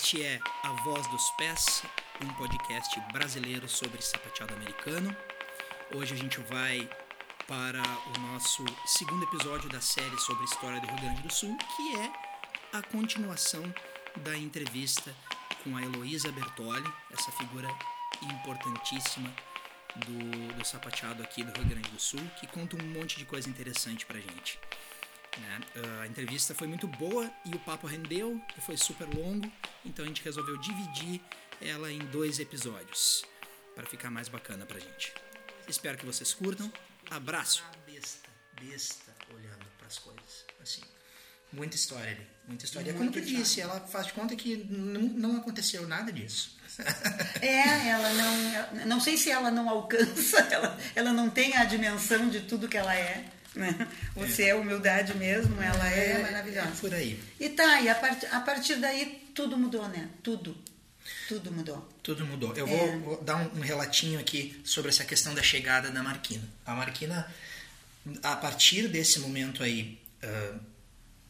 Este é A Voz dos Pés, um podcast brasileiro sobre sapateado americano. Hoje a gente vai para o nosso segundo episódio da série sobre a história do Rio Grande do Sul, que é a continuação da entrevista com a Heloísa Bertoli, essa figura importantíssima do, do sapateado aqui do Rio Grande do Sul, que conta um monte de coisa interessante pra gente. Né? A entrevista foi muito boa e o papo rendeu e foi super longo, então a gente resolveu dividir ela em dois episódios para ficar mais bacana pra gente. Espero que vocês curtam. Abraço. Besta, besta olhando para as coisas, assim. Muita história ali, muita história. Como tu disse, ela faz de conta que não, não aconteceu nada disso. É, ela não. Não sei se ela não alcança, ela, ela não tem a dimensão de tudo que ela é. Né? Você é. é humildade mesmo, ela é, é maravilhosa. É por aí. E tá, e a, part, a partir daí tudo mudou, né? Tudo. Tudo mudou. Tudo mudou. Eu é. vou, vou, dar um, um, relatinho aqui sobre essa questão da chegada da Marquina. A Marquina, a partir desse momento aí, uh,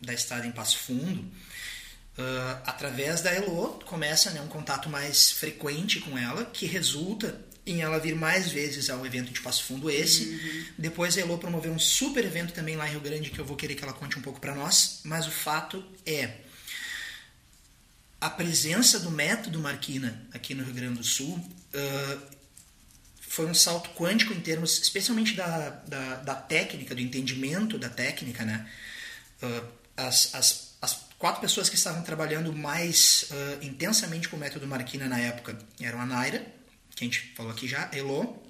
da estada em Passo Fundo, uh, através da Elo, começa né, um contato mais frequente com ela, que resulta em ela vir mais vezes ao evento de Passo Fundo esse. Uhum. Depois a Elo promoveu um super evento também lá em Rio Grande, que eu vou querer que ela conte um pouco para nós. Mas o fato é a presença do método Marquina aqui no Rio Grande do Sul uh, foi um salto quântico em termos, especialmente da, da, da técnica, do entendimento da técnica, né? Uh, as, as quatro pessoas que estavam trabalhando mais uh, intensamente com o método Marquina na época eram a Naira, que a gente falou aqui já, a Elo,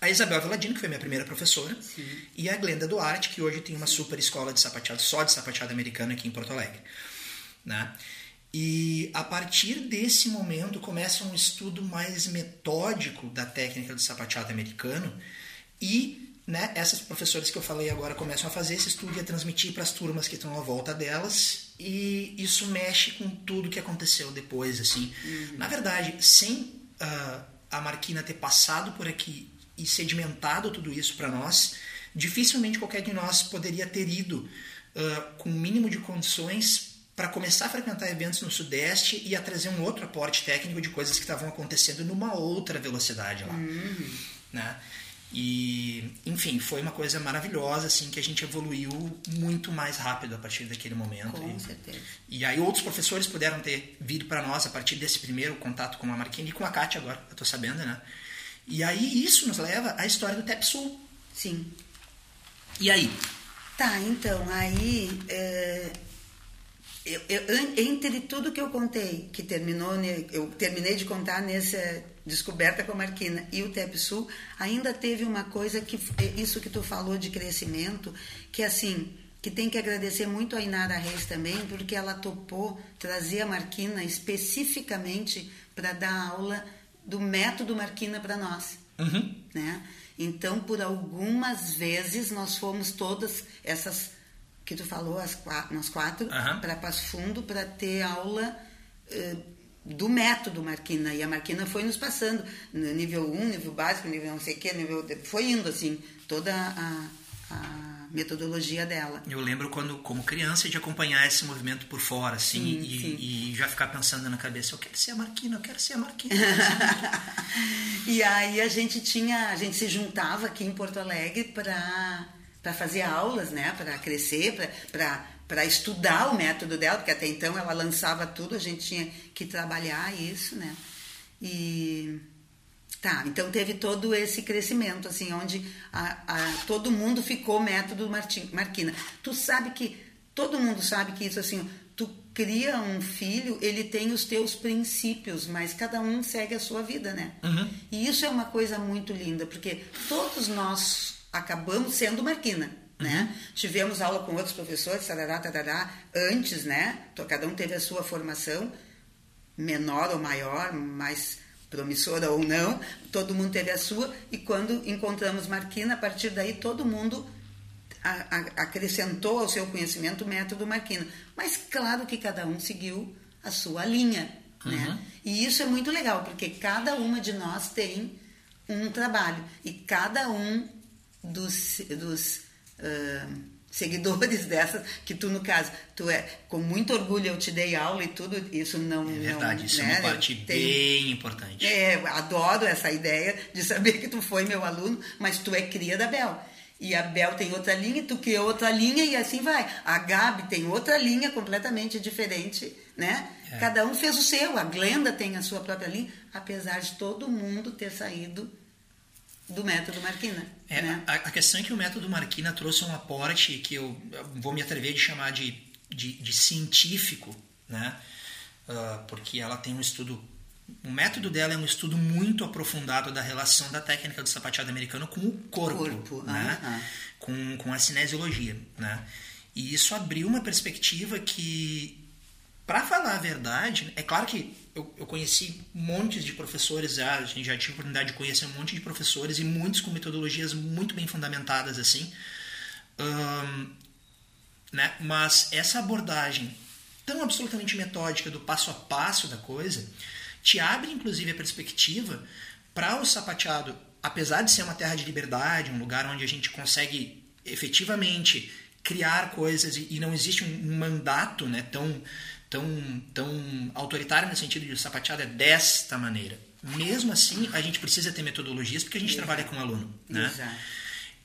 a Isabel Veladino, que foi minha primeira professora, Sim. e a Glenda Duarte, que hoje tem uma super escola de sapateado, só de sapateado americano aqui em Porto Alegre. Né? E a partir desse momento começa um estudo mais metódico da técnica do sapateado americano e né, essas professoras que eu falei agora começam a fazer esse estudo e a transmitir para as turmas que estão à volta delas e isso mexe com tudo que aconteceu depois assim uhum. na verdade sem uh, a Marquina ter passado por aqui e sedimentado tudo isso para nós dificilmente qualquer de nós poderia ter ido uh, com o mínimo de condições para começar a frequentar eventos no Sudeste e a trazer um outro aporte técnico de coisas que estavam acontecendo numa outra velocidade lá uhum. né e, enfim, foi uma coisa maravilhosa, assim, que a gente evoluiu muito mais rápido a partir daquele momento. Com e, certeza. E aí outros professores puderam ter vindo para nós a partir desse primeiro contato com a Marquinhos e com a Kátia agora, eu tô sabendo, né? E aí isso nos leva à história do TEPSUL. Sim. E aí? Tá, então, aí... É... Eu, eu, entre tudo que eu contei, que terminou, eu terminei de contar nessa descoberta com a Marquina e o TEPSUL, ainda teve uma coisa que isso que tu falou de crescimento, que assim, que tem que agradecer muito a Inara Reis também, porque ela topou trazer a Marquina especificamente para dar aula do método Marquina para nós, uhum. né? Então, por algumas vezes nós fomos todas essas que tu falou, as quatro, nós quatro, uhum. para Passo Fundo para ter aula uh, do método Marquina. E a Marquina foi nos passando, nível 1, nível básico, nível não sei o quê, nível. Foi indo assim, toda a, a metodologia dela. Eu lembro quando, como criança, de acompanhar esse movimento por fora, assim, sim, e, sim. e, já ficar pensando na cabeça, eu quero ser a Marquina, eu quero ser a Marquina. e aí a gente tinha, a gente se juntava aqui em Porto Alegre para para fazer aulas, né, para crescer, para para estudar o método dela, porque até então ela lançava tudo, a gente tinha que trabalhar isso, né? E tá, então teve todo esse crescimento, assim, onde a, a, todo mundo ficou método Martin, Marquina. Tu sabe que, todo mundo sabe que isso, assim, tu cria um filho, ele tem os teus princípios, mas cada um segue a sua vida, né? Uhum. E isso é uma coisa muito linda, porque todos nós acabamos sendo Marquina né? Tivemos aula com outros professores, tarará, tarará, antes, né? Então, cada um teve a sua formação, menor ou maior, mais promissora ou não, todo mundo teve a sua, e quando encontramos Marquina, a partir daí todo mundo a, a, acrescentou ao seu conhecimento o método Marquina. Mas claro que cada um seguiu a sua linha, né? uhum. né? E isso é muito legal, porque cada uma de nós tem um trabalho, e cada um dos, dos uh, seguidores dessas, que tu, no caso, tu é, com muito orgulho eu te dei aula e tudo, isso não... É verdade, não, isso né, é uma parte tem, bem importante. É, adoro essa ideia de saber que tu foi meu aluno, mas tu é cria da Bel. E a Bel tem outra linha, tu criou outra linha e assim vai. A Gabi tem outra linha completamente diferente, né? É. Cada um fez o seu, a Glenda tem a sua própria linha, apesar de todo mundo ter saído do método Marquina. É, né? a, a, questão é que o método Marquina trouxe um aporte que eu, vou me atrever de chamar de, de, de científico, né? Uh, porque ela tem um estudo. O método dela é um estudo muito aprofundado da relação da técnica do sapateado americano com o corpo, corpo. Né? Ah, ah. Com, com a cinesiologia. Né? E isso abriu uma perspectiva que, para falar a verdade, é claro que eu, eu conheci montes de professores já, a gente já tive a oportunidade de conhecer um monte de professores e muitos com metodologias muito bem fundamentadas assim. Né? Mas essa abordagem tão absolutamente metódica do passo a passo da coisa te abre inclusive a perspectiva para o sapateado, apesar de ser uma terra de liberdade, um lugar onde a gente consegue efetivamente criar coisas e, e não existe um mandato né, tão tão, tão autoritário no sentido de sapateado é desta maneira. Mesmo assim, a gente precisa ter metodologias porque a gente Exato. trabalha com aluno. Né? Exato.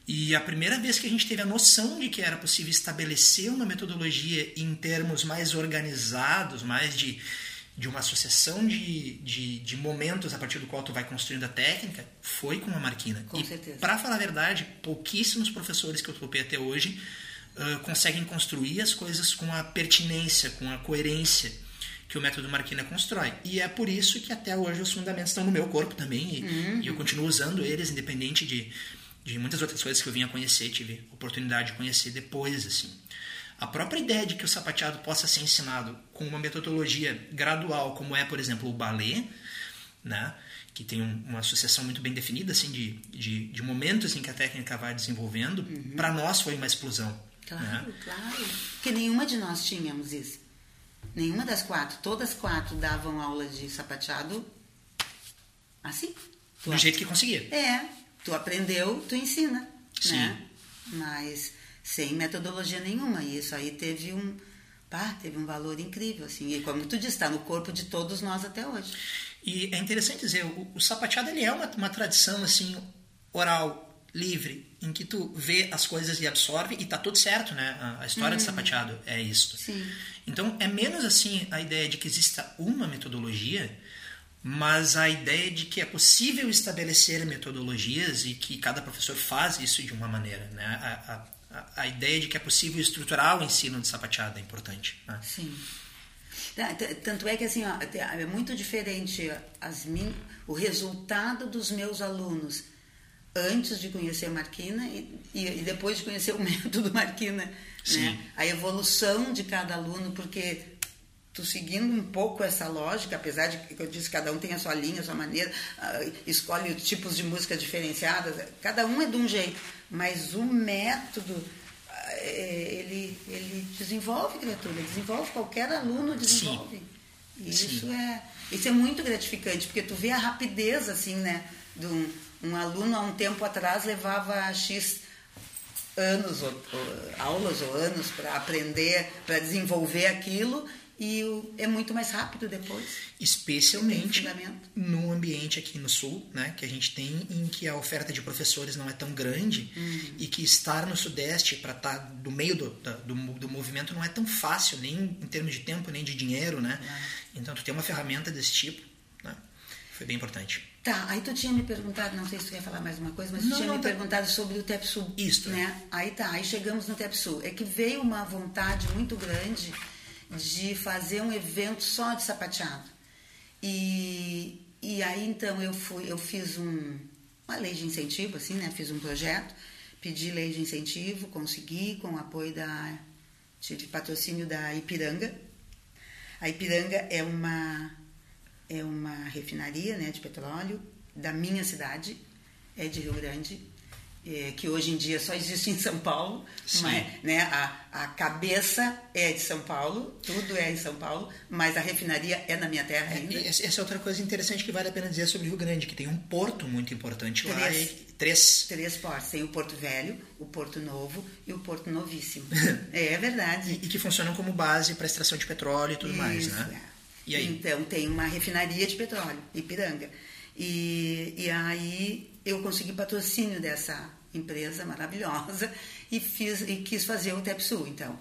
E a primeira vez que a gente teve a noção de que era possível estabelecer uma metodologia em termos mais organizados, mais de, de uma associação de, de, de momentos a partir do qual tu vai construindo a técnica, foi com a Marquina. Com e, certeza. Para falar a verdade, pouquíssimos professores que eu topei até hoje uh, conseguem construir as coisas com a pertinência, com a coerência que o método Marquina constrói. E é por isso que até hoje os fundamentos estão no meu corpo também e, uhum. e eu continuo usando eles, independente de, de muitas outras coisas que eu vinha conhecer, tive oportunidade de conhecer depois, assim. A própria ideia de que o sapateado possa ser ensinado com uma metodologia gradual, como é, por exemplo, o balé, né? que tem um, uma associação muito bem definida assim de, de, de, momentos em que a técnica vai desenvolvendo, uhum. para nós foi uma explosão. Claro, né? claro. Porque nenhuma de nós tínhamos isso. Nenhuma das quatro. Todas quatro davam aula de sapateado assim. Do jeito que conseguia. É. Tu aprendeu, tu ensina. Sim. Né? Mas sem metodologia nenhuma. E isso aí teve um. Pá, teve um valor incrível, assim. E como tu disse, está no corpo de todos nós até hoje. E é interessante dizer, o, o sapateado ele é uma, uma tradição, assim, oral, livre, em que tu vê as coisas e absorve e tá tudo certo, né? A, história uhum. sapateado é isso. Sim. Então é menos assim a ideia de que exista uma metodologia, mas a ideia de que é possível estabelecer metodologias e que cada professor faz isso de uma maneira, né? A, a, a ideia de que é possível estruturar o ensino de sapateado é importante. Né? Sim. Tá, tanto é que assim, ó, é muito diferente as min... o resultado dos meus alunos antes de conhecer a Marquina e, e, depois de conhecer o método Marquina, né? A evolução de cada aluno, porque tu seguindo um pouco essa lógica, apesar de que eu disse cada um tem a sua linha, a sua maneira, uh, escolhe tipos de música diferenciadas, cada um é de um jeito, mas o método uh, ele ele desenvolve criatura, desenvolve qualquer aluno desenvolve. Sim. E isso Sim. é isso é muito gratificante, porque tu vê a rapidez assim, né, de um um aluno, há um tempo atrás, levava X anos, ou, ou, aulas ou anos para aprender, para desenvolver aquilo e o, é muito mais rápido depois. Especialmente no ambiente aqui no Sul, né, que a gente tem em que a oferta de professores não é tão grande uhum. e que estar no Sudeste para estar tá do meio do, do, do, movimento não é tão fácil, nem em termos de tempo, nem de dinheiro, né? Uhum. Então, tu tem uma ferramenta desse tipo, né? Foi bem importante. Tá, aí tu tinha me perguntado, não sei se tu ia falar mais uma coisa, mas tu não, tinha não, me tá... perguntado sobre o TEPSU. Isso. Né? Aí tá, aí chegamos no TEPSU. É que veio uma vontade muito grande de fazer um evento só de sapateado. E, e aí então eu fui, eu fiz um, uma lei de incentivo, assim, né? Fiz um projeto, pedi lei de incentivo, consegui com o apoio da. tive patrocínio da Ipiranga. A Ipiranga é uma é uma refinaria né, de petróleo da minha cidade, é de Rio Grande. é, que hoje em dia só existe em São Paulo, mas né, a, a cabeça é de São Paulo, tudo é em São Paulo, mas a refinaria é na minha terra ainda. E essa é outra coisa interessante que vale a pena dizer sobre o Rio Grande, que tem um porto muito importante lá. Três. e- três. Três portos. Tem o Porto Velho, o Porto Novo e o Porto Novíssimo. é verdade. E que funcionam como base para extração de petróleo e tudo mais, Isso, né? é. E aí? Então, tem uma refinaria de petróleo, Ipiranga. E, e aí eu consegui patrocínio dessa empresa maravilhosa e, fiz, e quis fazer o TEPSU, então.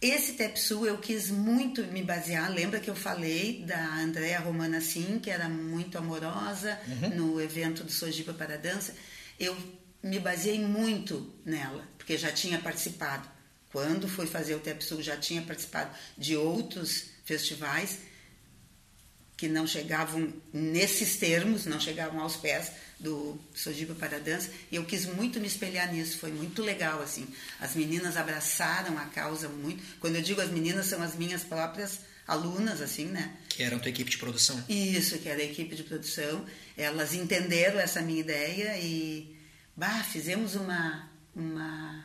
Esse TEPSU eu quis muito me basear, lembra que eu falei da Andréa Romana Sim, que era muito amorosa no evento do Sojipa para a Dança? Eu me baseei muito nela, porque já tinha participado. Quando fui fazer o TEPSU, já tinha participado de outros festivais que não chegavam nesses termos, não chegavam aos pés do Sojipa para a Dança, e eu quis muito me espelhar nisso, foi muito legal, assim. As meninas abraçaram a causa muito. Quando eu digo as meninas, são as minhas próprias alunas, assim, né? Que eram tua equipe de produção. Isso, que era a equipe de produção. Elas entenderam essa minha ideia e, bah, fizemos uma, uma,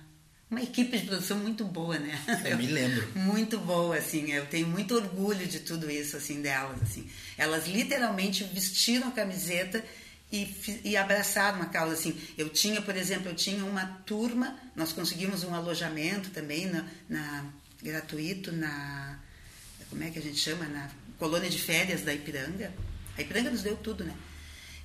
uma equipe de produção muito boa, né? Eu me lembro. Muito boa, assim. Eu tenho muito orgulho de tudo isso, assim, delas, assim. Elas literalmente vestiram a camiseta e, e abraçaram a causa, assim. Eu tinha, por exemplo, eu tinha uma turma, nós conseguimos um alojamento também na, na gratuito na como é que a gente chama, na colônia de férias da Ipiranga. A Ipiranga nos deu tudo, né?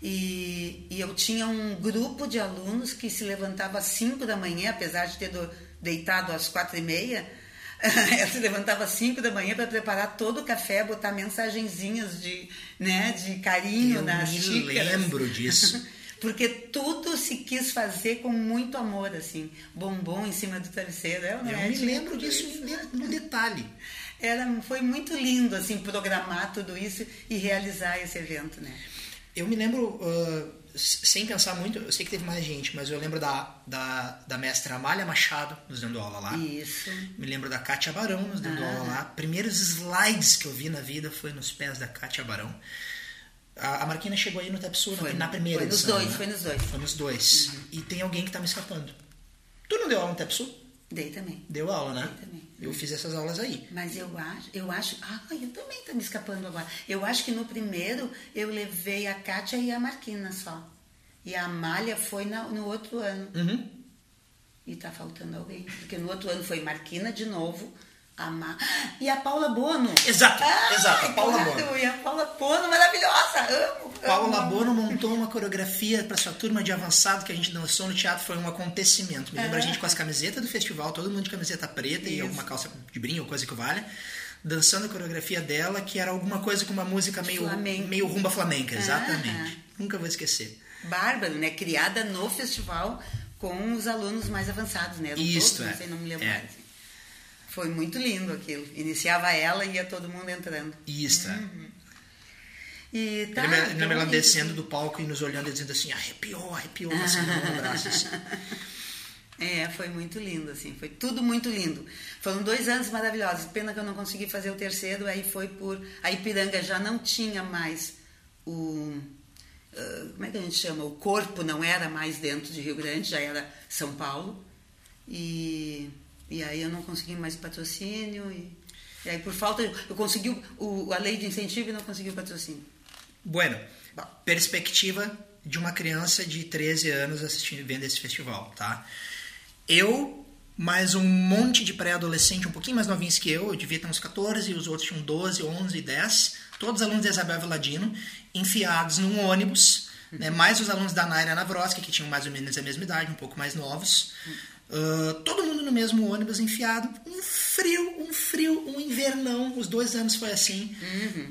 E, e eu tinha um grupo de alunos que se levantava às 5 da manhã, apesar de ter do- deitado às quatro e meia, ela se levantava às 5 da manhã para preparar todo o café, botar mensagenzinhas de, né, de carinho Eu nas me xícaras. lembro disso. Porque tudo se quis fazer com muito amor, assim. Bombom em cima do travesseiro. É, Eu né? me lembro disso no detalhe. Era, foi muito lindo, assim, programar tudo isso e realizar esse evento, né? Eu me lembro, ah, s- sem pensar muito, eu sei que teve mais gente, mas eu lembro da, da, da mestra Amália Machado nos dando aula lá. Isso. Me lembro da Kátia Barão nos dando aula lá. Primeiros slides que eu vi na vida foi nos pés da Kátia Barão. A, a Marquina chegou aí no Tepsu Foi, na primeira foi nos edição, dois, né? foi nos dois. Uhum. Foi nos dois. E tem alguém que tá me escapando. Tu não deu aula no Tepsu? Dei também. Deu aula, né? Dei também. Eu fiz essas aulas aí. Mas eu acho, eu acho, ah, eu também tá me escapando agora. Eu acho que no primeiro eu levei a Kátia e a Marquina só. E a Amália foi na- no outro ano. Uhum. E tá faltando alguém. Porque no outro ano foi Marquina de novo. A Ma... E a Paula Bono. Exato, exato, a Paula claro, Bono. E a Paula Bono, maravilhosa. Amo. Paula amo. Bono montou uma coreografia para sua turma de avançado que a gente dançou no teatro, foi um acontecimento. Me lembra a gente com as camisetas do festival, todo mundo de camiseta preta e Isso. alguma calça de brinco ou coisa que valha, dançando a coreografia dela, que era alguma coisa com uma música meio, meio rumba flamenca, exatamente. Nunca vou esquecer. Bárbaro, né? Criada no festival com os alunos mais avançados, né? Eram Isto, todos, é. não sei, não me lembro É. mais. Foi muito lindo aquilo. Iniciava ela e ia todo mundo entrando. Isso, é. E tá, lembro então ela descendo isso. do palco e nos olhando e dizendo assim, arrepiou, arrepiou, assim, no braço, assim. É, foi muito lindo, assim. Foi tudo muito lindo. Foram dois anos maravilhosos. Pena que eu não consegui fazer o terceiro. Aí foi por... A Ipiranga já não tinha mais o... ah, como é que a gente chama? O corpo não era mais dentro de Rio Grande, já era São Paulo. E, e aí eu não consegui mais patrocínio. E, e aí por falta... Eu consegui o, a lei de incentivo e não consegui o patrocínio. Bueno, Bom. perspectiva de uma criança de 13 anos assistindo vendo esse festival, tá? Eu, mais um monte de pré-adolescente, um pouquinho mais novinhos que eu, eu devia ter uns 14, os outros tinham 12, 11, 10, todos alunos da Isabel Viladino, enfiados num ônibus, né? mais os alunos da Naira Navroski, que tinham mais ou menos a mesma idade, um pouco mais novos. Ah, todo mundo no mesmo ônibus enfiado, um frio, um frio, um invernão. Os dois anos foi assim.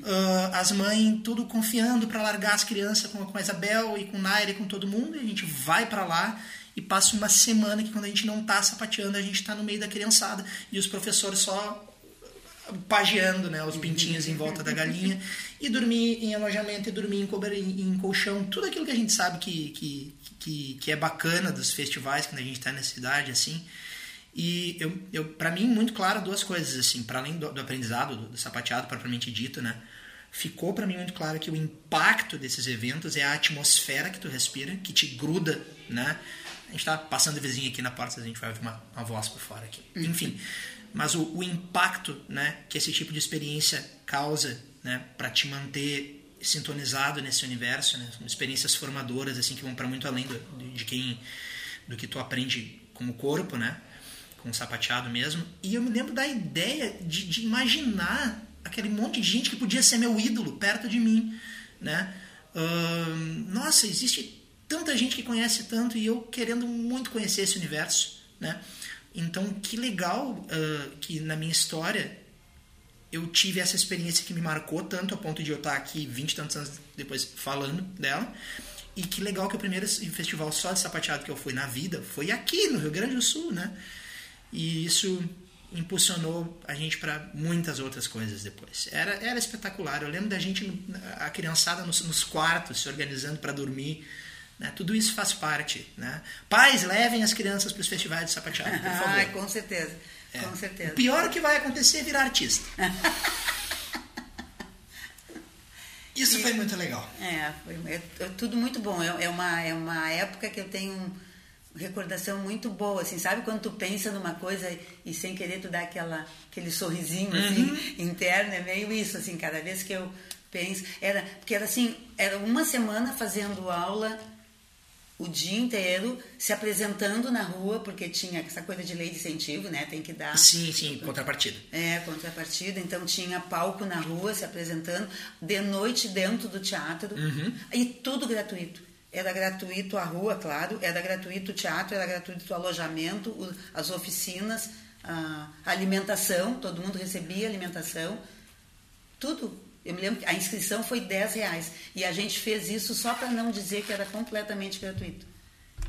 Ah, as mães tudo confiando para largar as crianças com, com a Isabel e com Naira e com todo mundo. E a gente vai para lá e passa uma semana que quando a gente não tá sapateando, a gente tá no meio da criançada e os professores só pageando né, os pintinhos em volta da galinha e dormir em alojamento e dormir em, em colchão, tudo aquilo que a gente sabe que, que, que, que é bacana dos festivais quando a gente está nessa idade assim. E eu, eu para mim muito claro duas coisas assim, para além do, do aprendizado do, do sapateado propriamente dito, né? Ficou para mim muito claro que o impacto desses eventos é a atmosfera que tu respira, que te gruda, né? A gente tá passando vizinho aqui na porta, a gente vai ouvir uma, uma voz por fora aqui. Enfim, mas o, o, impacto né, que esse tipo de experiência causa né, para te manter sintonizado nesse universo, né, experiências formadoras assim que vão para muito além do, de quem do que tu aprende com o corpo, né, com o sapateado mesmo. E eu me lembro da ideia de, de imaginar aquele monte de gente que podia ser meu ídolo perto de mim, né? Nossa, existe tanta gente que conhece tanto e eu querendo muito conhecer esse universo, né? Então, que legal uh, que na minha história eu tive essa experiência que me marcou tanto a ponto de eu estar aqui 20 e tantos anos depois falando dela. E que legal que o primeiro festival só de sapateado que eu fui na vida foi aqui no Rio Grande do Sul, né? E isso impulsionou a gente para muitas outras coisas depois. Era, era espetacular. Eu lembro da gente, a criançada nos, nos quartos, se organizando para dormir. Né? Tudo isso faz parte. Né? Pais, levem as crianças para os festivais de sapateado, por favor. Ah, com certeza. É. Com certeza. O pior que vai acontecer é virar artista. Isso e, foi muito legal. É, foi, é, é tudo muito bom. É, é, uma, é uma época que eu tenho recordação muito boa, assim, sabe quando tu pensa numa coisa e sem querer tu dá aquela, aquele sorrisinho assim, uhum. interno, é meio isso, assim, cada vez que eu penso, era, porque era assim, era uma semana fazendo aula o dia inteiro se apresentando na rua, porque tinha essa coisa de lei de incentivo, né? Tem que dar. Sim, sim, contrapartida. É, contrapartida. Então tinha palco na rua se apresentando, de noite dentro do teatro, uhum. e tudo gratuito. Era gratuito a rua, claro, era gratuito o teatro, era gratuito o alojamento, as oficinas, a alimentação, todo mundo recebia alimentação, tudo eu me lembro que a inscrição foi 10 reais. E a gente fez isso só para não dizer que era completamente gratuito.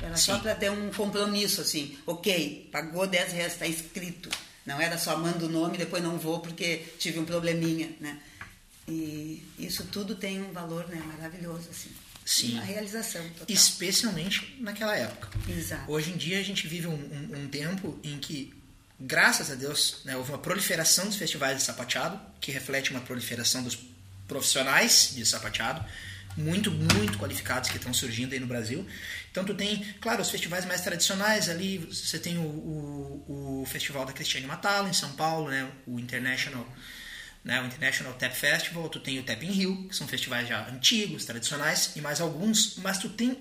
Era Sim. só para ter um compromisso, assim. Ok, pagou 10 reais, está inscrito. Não era só manda o nome, depois não vou porque tive um probleminha, né? E isso tudo tem um valor né, maravilhoso, assim. Sim. Uma realização total. Especialmente naquela época. Exato. Hoje em dia a gente vive um, um, um tempo em que graças a Deus, né, houve uma proliferação dos festivais de sapateado, que reflete uma proliferação dos profissionais de sapateado, muito, muito qualificados que estão surgindo aí no Brasil. Então tu tem, claro, os festivais mais tradicionais ali, você tem o, o, o Festival da Cristiane Matala em São Paulo, né, o International, né, o International Tap Festival, tu tem o Tap in Rio, que são festivais já antigos, tradicionais, e mais alguns, mas tu tem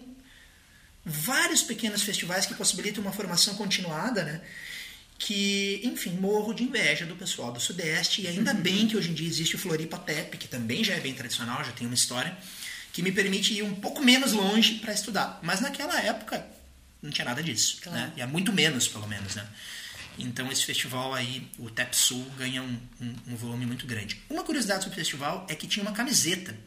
vários pequenos festivais que possibilitam uma formação continuada, né? Que, enfim, morro de inveja do pessoal do Sudeste. E ainda bem que hoje em dia existe o Floripa Tep, que também já é bem tradicional, já tem uma história, que me permite ir um pouco menos longe para estudar. Mas naquela época não tinha nada disso, claro. né? E é muito menos, pelo menos, né? Então esse festival aí, o Tep Sul, ganha um, um, um volume muito grande. Uma curiosidade sobre o festival é que tinha uma camiseta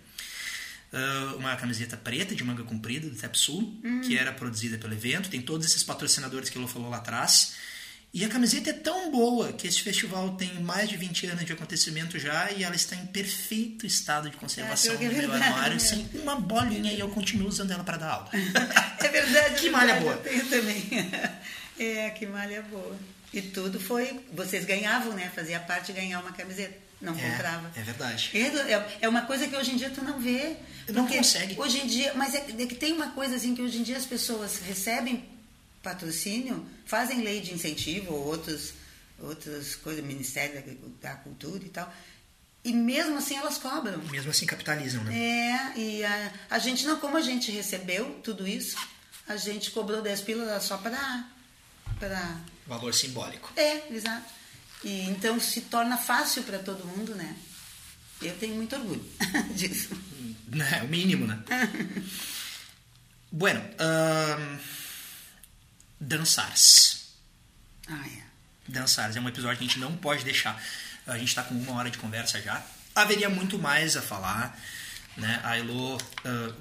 uma camiseta preta de manga comprida do Tep Sul, hum. que era produzida pelo evento. Tem todos esses patrocinadores que ele falou lá atrás. E a camiseta é tão boa que esse festival tem mais de 20 anos de acontecimento já e ela está em perfeito estado de conservação é, no meu armário, sem uma bolinha e eu continuo usando ela para dar aula. É verdade. que é malha boa. Eu também. É, que malha boa. E tudo foi. Vocês ganhavam, né? Fazia parte de ganhar uma camiseta. Não é, comprava. É verdade. É, é uma coisa que hoje em dia tu não vê. Não consegue. Hoje em dia. Mas é, é que tem uma coisa assim que hoje em dia as pessoas recebem patrocínio, fazem lei de incentivo ou outros, outras coisas, Ministério da Cultura e tal. E mesmo assim elas cobram. Mesmo assim capitalizam, né? É, e a, a gente não, como a gente recebeu tudo isso, a gente cobrou 10 pílulas só para. para Valor simbólico. É, exato. E então se torna fácil para todo mundo, né? Eu tenho muito orgulho disso. É o mínimo, né? bueno, um Dançares. Ah, é. Dançares é um episódio que a gente não pode deixar. A gente está com uma hora de conversa já. Haveria muito mais a falar. Né? A Elo, uh,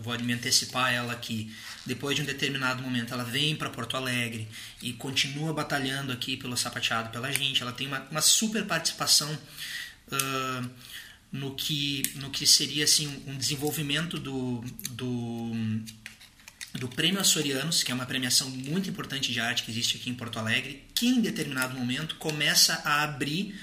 vou me antecipar ela que depois de um determinado momento ela vem para Porto Alegre e continua batalhando aqui pelo sapateado pela gente. Ela tem uma, uma super participação uh, no, que, no que seria assim, um desenvolvimento do, do do Prêmio Açorianos, que é uma premiação muito importante de arte que existe aqui em Porto Alegre, que em determinado momento começa a abrir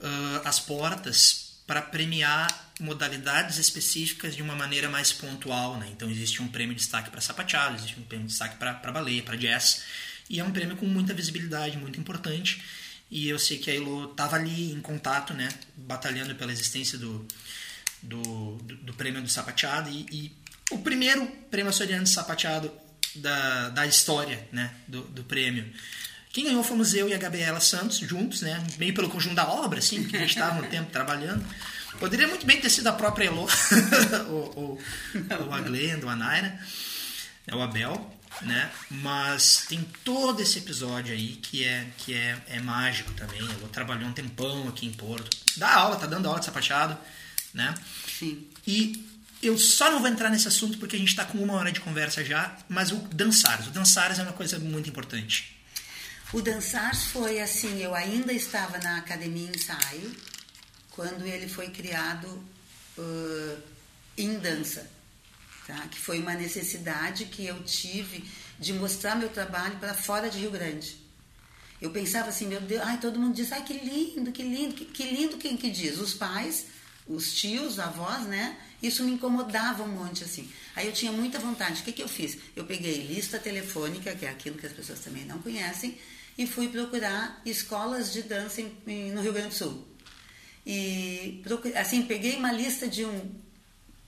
uh, as portas para premiar modalidades específicas de uma maneira mais pontual, né? Então existe um prêmio de destaque para sapateado, existe um prêmio de destaque para baleia, para jazz, e é um prêmio com muita visibilidade, muito importante. E eu sei que a Elo estava ali em contato, né, batalhando pela existência do, do, do, do prêmio do sapateado e, e, o primeiro prêmio açoriano de sapateado da, da história, né, do, do prêmio. Quem ganhou fomos eu e a Gabriela Santos, juntos, né? Meio pelo conjunto da obra, assim, porque a gente estava um tempo trabalhando. Poderia muito bem ter sido a própria Elo, ou, ou, ou, a Glenda, ou a Naira, é o Abel, né? Mas tem todo esse episódio aí que é, que é, é mágico também. A Elo trabalhou um tempão aqui em Porto. Dá aula, tá dando aula de sapateado, né? Sim. E eu só não vou entrar nesse assunto porque a gente está com uma hora de conversa já, mas o dançares. O dançares é uma coisa muito importante. O dançares foi assim, eu ainda estava na academia ensaio, quando ele foi criado uh, em dança, tá? que foi uma necessidade que eu tive de mostrar meu trabalho para fora de Rio Grande. Eu pensava assim, meu Deus, ai, todo mundo diz, ai, que lindo, que lindo, que, que lindo quem que diz? Os pais, os tios, os avós, né? Isso me incomodava um monte, assim. Aí eu tinha muita vontade. O que, que eu fiz? Eu peguei lista telefônica, que é aquilo que as pessoas também não conhecem, e fui procurar escolas de dança em, em, no Rio Grande do Sul. E, assim, peguei uma lista de um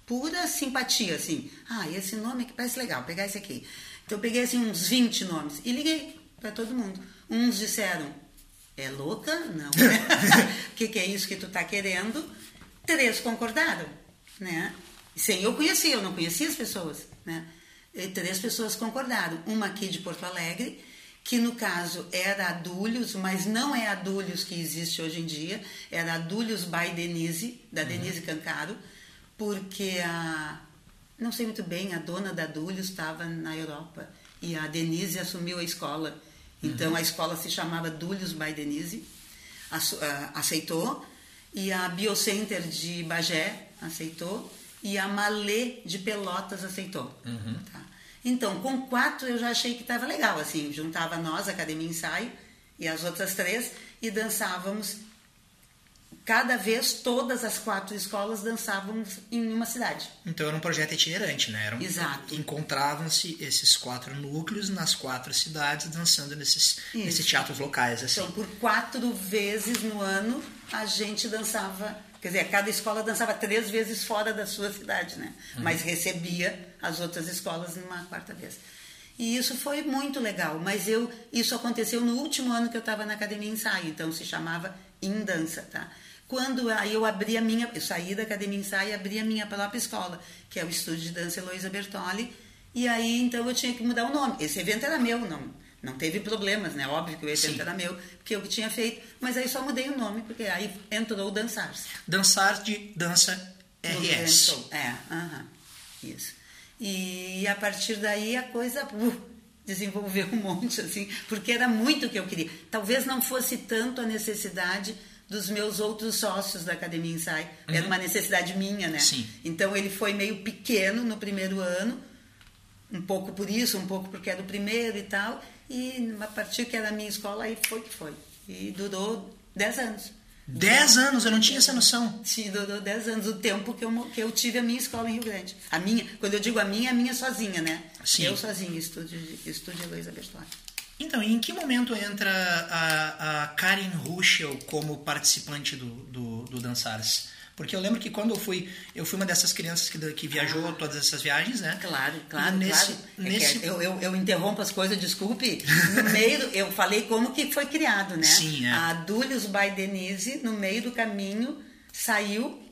pura simpatia, assim. Ah, esse nome aqui parece legal, pegar esse aqui. Então eu peguei, assim, uns 20 nomes e liguei para todo mundo. Uns disseram, é louca? Não. O que, que é isso que tu tá querendo? Três concordaram, né? Sem eu conhecer, eu não conhecia as pessoas, né? E três pessoas concordaram. Uma aqui de Porto Alegre que no caso era Adúlios, mas não é Adúlios que existe hoje em dia, era Adúlios by Denise, da uhum. Denise Cancaro, porque a não sei muito bem, a dona da Adúlios estava na Europa e a Denise assumiu a escola. Então uhum. a escola se chamava Dúlios by Denise, aceitou, e a Biocenter de Bagé aceitou, e a Malê de Pelotas aceitou. Uhum. Tá? Então, com quatro eu já achei que estava legal, assim, juntava nós, Academia Ensaio, e as outras três, e dançávamos. Cada vez, todas as quatro escolas dançavam em uma cidade. Então era um projeto itinerante, né? Era Exato. Encontravam-se esses quatro núcleos nas quatro cidades dançando nesses, nesses teatros locais. Assim. Então, por quatro vezes no ano, a gente dançava Quer dizer, cada escola dançava três vezes fora da sua cidade, né? Uhum. Mas recebia as outras escolas numa quarta vez. E isso foi muito legal. Mas eu, isso aconteceu no último ano que eu estava na academia ensaio, então se chamava em dança, tá? Quando aí eu abri a minha, eu saí da academia ensaio e abri a minha própria escola, que é o estúdio de dança Heloísa Bertoli. E aí então eu tinha que mudar o nome. Esse evento era meu, não não teve problemas, né? Óbvio que o evento Sim. era meu, porque eu que tinha feito. Mas aí só mudei o nome, porque aí entrou o Dançar. Dançar de Dança RS. É, aham, isso. E a partir daí a coisa uh, desenvolveu um monte, assim, porque era muito o que eu queria. Talvez não fosse tanto a necessidade dos meus outros sócios da Academia Ensaio. Uhum. Era uma necessidade minha, né? Sim. Então ele foi meio pequeno no primeiro ano, um pouco por isso, um pouco porque era o primeiro e tal. E a partir que era a minha escola, aí foi que foi. E durou 10 anos. 10 anos? Eu não tinha essa noção. Sim, durou 10 anos. O tempo que eu, que eu tive a minha escola em Rio Grande. A minha, quando eu digo a minha, é a minha sozinha, né? Sim. Eu sozinha, estúdio, estúdio Heloísa Bertolli. Então, em que momento entra a, a Karen Ruschel como participante do, do, do Dançares? Porque eu lembro que quando eu fui, eu fui uma dessas crianças que, que viajou ah, todas essas viagens, né? Claro, claro, nesse, claro. É nesse... É eu, eu, eu, interrompo as coisas, desculpe. No meio, eu falei como que foi criado, né? Sim, é. A Dúlios by Denise, no meio do caminho, saiu.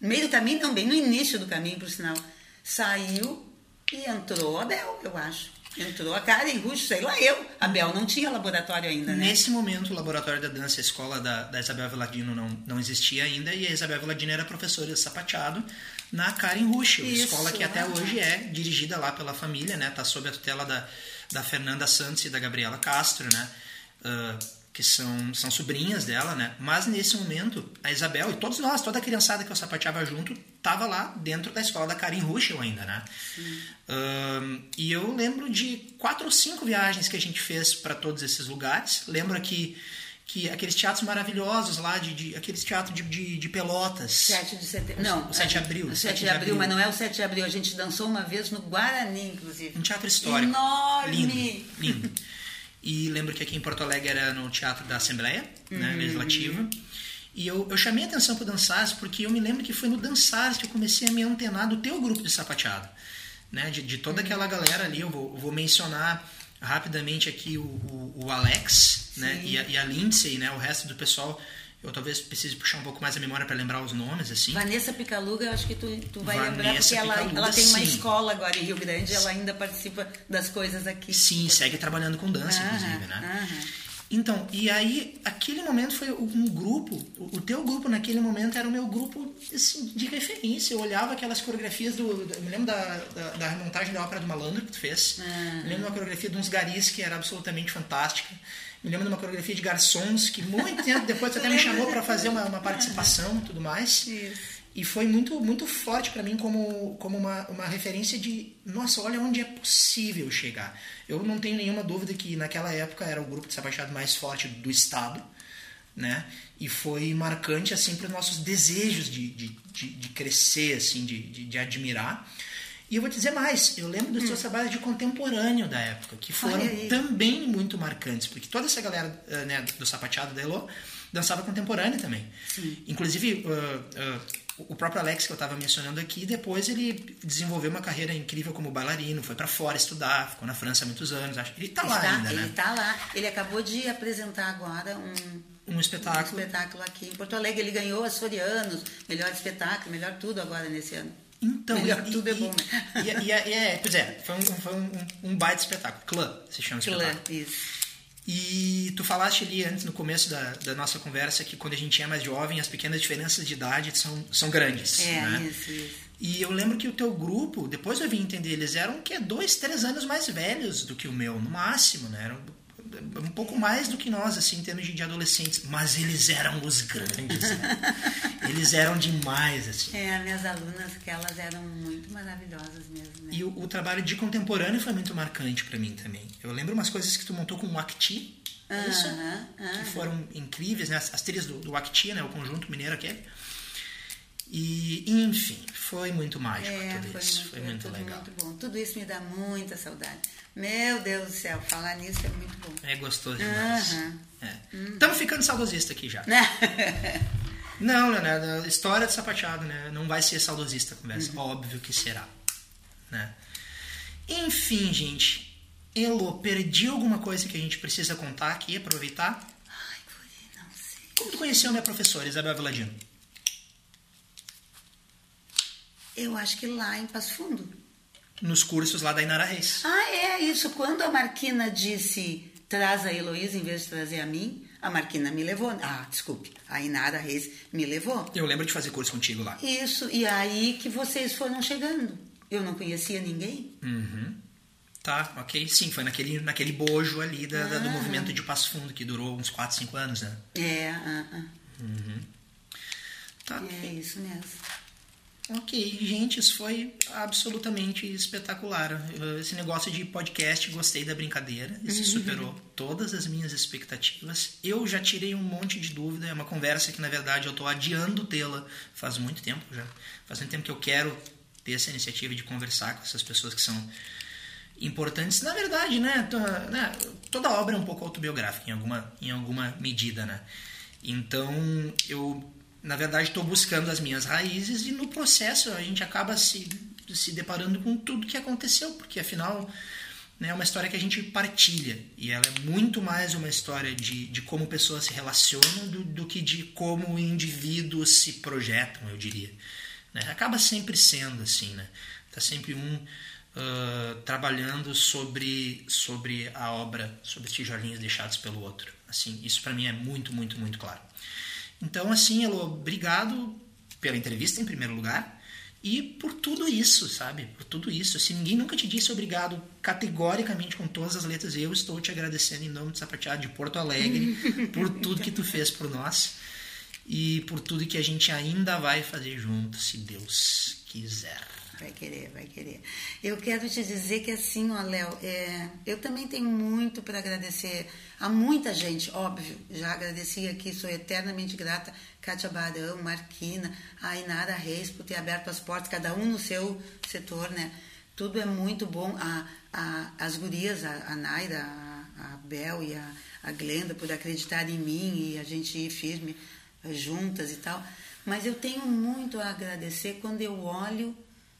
No meio do caminho, não, bem no início do caminho, por sinal. Saiu e entrou a Bel, eu acho. Entrou a Karen Rush, sei lá eu. A Bel não tinha laboratório ainda, né? Nesse momento, o laboratório da dança, a escola da, da Isabel Veladino não, não existia ainda e a Isabel Veladino era professora de sapateado na Karen Rush, escola que até hoje é dirigida lá pela família, né? Tá sob a tutela da, da Fernanda Santos e da Gabriela Castro, né? Uh, que são, são sobrinhas dela, né? Mas nesse momento, a Isabel e todos nós, toda a criançada que eu sapateava junto, tava lá dentro da escola da Karin Ruschel ainda, né? Um, e eu lembro de quatro ou cinco viagens que a gente fez para todos esses lugares. Lembro que, que aqueles teatros maravilhosos lá, de, de aqueles teatros de, de, de, Pelotas. 7 de setembro. Não, o 7 de abril. O 7, 7 de, abril, mas não é o 7 de abril. A gente dançou uma vez no Guarani, inclusive. Um teatro histórico. Enorme! Lindo, lindo. E lembro que aqui em Porto Alegre era no Teatro da Assembleia né, uhum. Legislativa. E eu, eu chamei a atenção para o Dançares porque eu me lembro que foi no Dançares que eu comecei a me antenar do teu grupo de sapateado. Né, de, de toda aquela galera ali, eu vou, vou mencionar rapidamente aqui o, o, o Alex né, e a, e, a, Lindsay, né, o resto do pessoal. Eu talvez precise puxar um pouco mais a memória para lembrar os nomes, assim. Vanessa Picaluga, eu acho que tu, tu vai Vanessa lembrar, porque ela, ela tem uma sim. escola agora em Rio Grande, ela ainda participa das coisas aqui. Sim, segue trabalhando com dança, inclusive, né? Então, e aí, aquele momento foi um grupo, o teu grupo naquele momento era o meu grupo assim, de referência. Eu olhava aquelas coreografias do. do me lembro da, da, da, remontagem da ópera do Malandro que tu fez. Uhum. Me lembro uma coreografia de uns garis que era absolutamente fantástica. Me lembro de uma coreografia de garçons que muito tempo depois até me chamou para fazer uma, uma participação e tudo mais. Isso. E foi muito, muito forte para mim como, como uma, uma referência de, nossa, olha onde é possível chegar. Eu não tenho nenhuma dúvida que naquela época era o grupo de sapateado mais forte do estado, né? E foi marcante, assim, para os nossos desejos de, de, de, de crescer, assim, de, de, de, admirar. E eu vou te dizer mais, eu lembro dos hum. seus trabalhos de contemporâneo da época, que foram também muito marcantes, porque toda essa galera eh, né, do sapateado da Elo dançava contemporâneo também. Sim. Inclusive, uh, uh, o próprio Alex que eu estava mencionando aqui, depois ele desenvolveu uma carreira incrível como bailarino, foi para fora estudar, ficou na França há muitos anos. Ele está lá ainda, ele né? Ele está lá. Ele acabou de apresentar agora um, um espetáculo. Um espetáculo aqui em Porto Alegre. Ele ganhou as Sorianos, melhor espetáculo, melhor tudo agora nesse ano. Então, melhor e, tudo e, é bom, né? E, e, é, pois é, foi um, foi um, um, um baita espetáculo. Clã se chama Clã, espetáculo. isso. E tu falaste ali antes, no começo da, da nossa conversa, que quando a gente é mais jovem, as pequenas diferenças de idade são, são grandes. É, né? isso, isso. E eu lembro que o teu grupo, depois eu vim entender, eles eram que dois, três anos mais velhos do que o meu, no máximo, né? Eram um pouco mais do que nós, assim, em termos de adolescentes. Mas eles eram os grandes, né? Eles eram demais, assim. É, minhas alunas, que elas eram muito maravilhosas mesmo. Né? E o, o, trabalho de contemporâneo foi muito marcante para mim também. Eu lembro umas coisas que tu montou com o Acti, uh -huh, uh -huh. que foram incríveis, né? As, as trilhas do, do Acti, né? O conjunto mineiro aquele. E, enfim, foi muito mágico é, tudo foi isso. Muito, foi muito legal. Muito bom. Tudo isso me dá muita saudade. Meu Deus do céu, falar nisso é muito bom. É gostoso demais. Uhum. Estamos é. ficando saudosista aqui já. Não, Leonardo, história de sapateado, né? Não vai ser saudosista a conversa. Uhum. Óbvio que será. Né? Enfim, gente. Elo, perdi alguma coisa que a gente precisa contar aqui, aproveitar? Ai, não sei. Como tu conheceu minha professora, Isabel Veladino? Eu acho que lá em Passo Fundo. Nos cursos lá da Inara Reis. Ah, é isso. Quando a Marquina disse traz a Heloísa em vez de trazer a mim, a Marquina me levou. Ah, desculpe, a Inara Reis me levou. Eu lembro de fazer curso contigo lá. Isso, e aí que vocês foram chegando. Eu não conhecia ninguém. Uhum. Tá, ok. Sim, foi naquele, naquele bojo ali da, ah. do movimento de Passo Fundo, que durou uns 4, 5 anos, né? É, ah, ah. Uhum. Tá. É isso mesmo. Ok, gente, isso foi absolutamente espetacular. Esse negócio de podcast, gostei da brincadeira. Isso uhum. superou todas as minhas expectativas. Eu já tirei um monte de dúvida. É uma conversa que, na verdade, eu estou adiando tê-la faz muito tempo já. Faz muito tempo que eu quero ter essa iniciativa de conversar com essas pessoas que são importantes. Na verdade, né, né toda obra é um pouco autobiográfica, em alguma, em alguma medida, né? Então, eu na verdade, estou buscando as minhas raízes e no processo a gente acaba se, se deparando com tudo que aconteceu, porque afinal né, é uma história que a gente partilha e ela é muito mais uma história de, de como pessoas se relacionam do, do que de como indivíduos se projetam, eu diria. Né? Acaba sempre sendo assim, né? Tá sempre um uh, trabalhando sobre, sobre a obra, sobre os tijolinhos deixados pelo outro. Assim, isso para mim é muito, muito, muito claro. Então, assim, Elô, obrigado pela entrevista em primeiro lugar e por tudo isso, sabe? Por tudo isso. Se ninguém nunca te disse obrigado categoricamente com todas as letras, eu estou te agradecendo em nome do Sapateado de Porto Alegre por tudo que tu fez por nós e por tudo que a gente ainda vai fazer junto, se Deus quiser. Vai querer, vai querer. Eu quero te dizer que assim, ó, Léo, é, eu também tenho muito para agradecer a muita gente, óbvio. Já agradeci aqui, sou eternamente grata, Kátia Barão, Marquina, a Inara Reis, por ter aberto as portas, cada um no seu setor, né? Tudo é muito bom. A, a, as gurias, a, a Naira, a, a Bel e a, a Glenda, por acreditar em mim e a gente ir firme eh, juntas e tal. Mas eu tenho muito a agradecer quando eu olho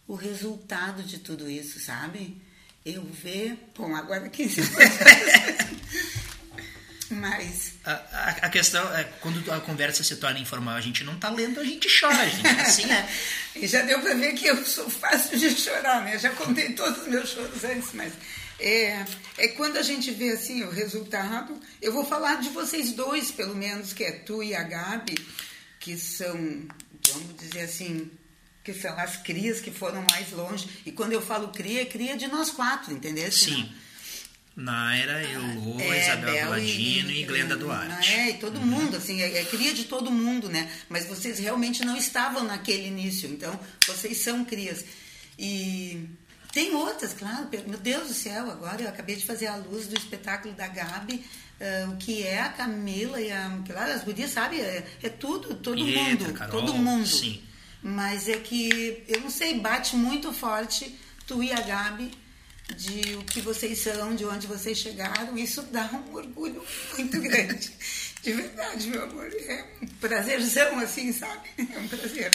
o resultado de tudo isso, sabe? Eu ver, bom, agora 15 Mas. A, a, a, questão é quando a conversa se torna informal, a gente não tá lendo, a gente chora, gente. Assim é. e já deu para ver que eu sou fácil de chorar, né? Já contei todos os meus choros antes, mas. É, é quando a gente vê assim o resultado. Eu vou falar de vocês dois, pelo menos, que é tu e a Gabi, que são, vamos dizer assim, que são as crias que foram mais longe. E quando eu falo cria, é cria de nós quatro, entendeu? Sim. Naira, Elô, é, Isabel Ladino e, e Glenda Duarte. É, e todo uhum. mundo, assim, é, é cria de todo mundo, né? Mas vocês realmente não estavam naquele início, então vocês são crias. E tem outras, claro, meu Deus do céu, agora eu acabei de fazer a luz do espetáculo da Gabi, uh, o que é a Camila e a. Claro, as gurias, sabe? É, é tudo, todo mundo. Carol, todo mundo. Sim. Mas é que, eu não sei, bate muito forte tu e a Gabi de o que vocês são, de onde vocês chegaram. Isso dá um orgulho muito grande. De verdade, meu amor. É um prazerzão, assim, sabe? É um prazer.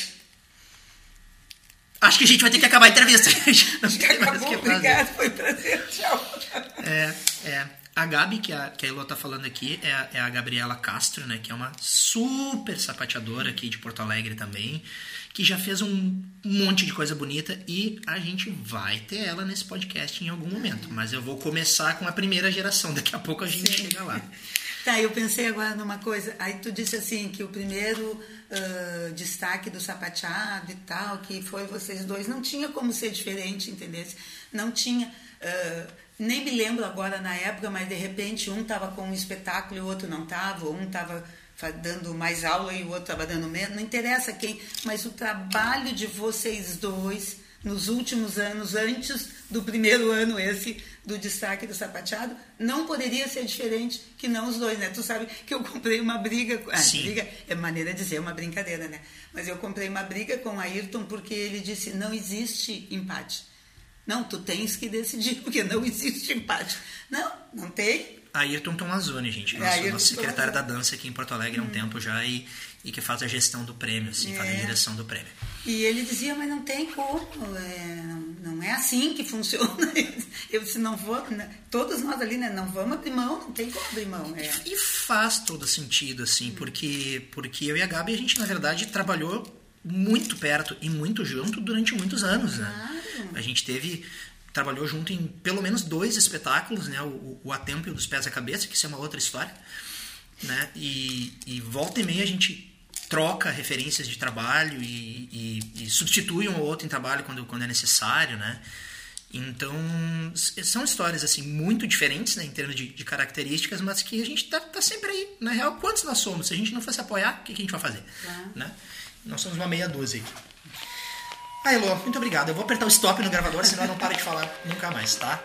Acho que a gente vai ter que acabar a entrevista. Acho que acabou, obrigado, foi um prazer. Tchau. É, é. A Gabi, que a, que a Elô tá falando aqui, é a, é a Gabriela Castro, né? Que é uma super sapateadora aqui de Porto Alegre também que já fez um monte de coisa bonita e a gente vai ter ela nesse podcast em algum momento. Mas eu vou começar com a primeira geração, daqui a pouco a gente Sim. chega lá. Tá, eu pensei agora numa coisa. Aí tu disse assim que o primeiro uh, destaque do sapateado e tal, que foi vocês dois, não tinha como ser diferente, entendeu? Não tinha. Uh, nem me lembro agora na época, mas de repente um estava com um espetáculo e o outro não estava, um estava dando mais aula e o outro estava dando menos, não interessa quem, mas o trabalho de vocês dois nos últimos anos, antes do primeiro ano esse do destaque do sapateado, não poderia ser diferente que não os dois, né? Tu sabe que eu comprei uma briga, ah, briga é maneira de dizer, é uma brincadeira, né? Mas eu comprei uma briga com o Ayrton porque ele disse, não existe empate. Não, tu tens que decidir, porque não existe empate. Não, não tem, Ayrton Tomazoni, gente. Nosso, é, nosso secretário da dança aqui em Porto Alegre há um hum. tempo já e, e que faz a gestão do prêmio, assim, é. faz a é. direção do prêmio. E ele dizia, mas não tem como, é, não, não é assim que funciona. Eu disse, não vou, né? todos nós ali, né? Não vamos abrir mão, não tem como abrir mão. É. E faz todo sentido, assim, hum. porque, porque eu e a Gabi, a gente, na verdade, trabalhou muito perto e muito junto durante muitos anos, né? Claro. A gente teve trabalhou junto em pelo menos dois espetáculos, né? O, o A Tempo e o dos Pés à Cabeça, que isso é uma outra história, né? E, e volta e meia a gente troca referências de trabalho e, e, e, substitui um ou outro em trabalho quando, quando é necessário, né? Então, são histórias, assim, muito diferentes, né, em termos de, de características, mas que a gente tá, tá, sempre aí. Na real, quantos nós somos? Se a gente não fosse apoiar, o que, que a gente vai fazer? Né? Nós somos uma meia dúzia aqui. Ah, Elô, muito obrigado. Eu vou apertar o stop no gravador, senão eu não paro de falar nunca mais, tá?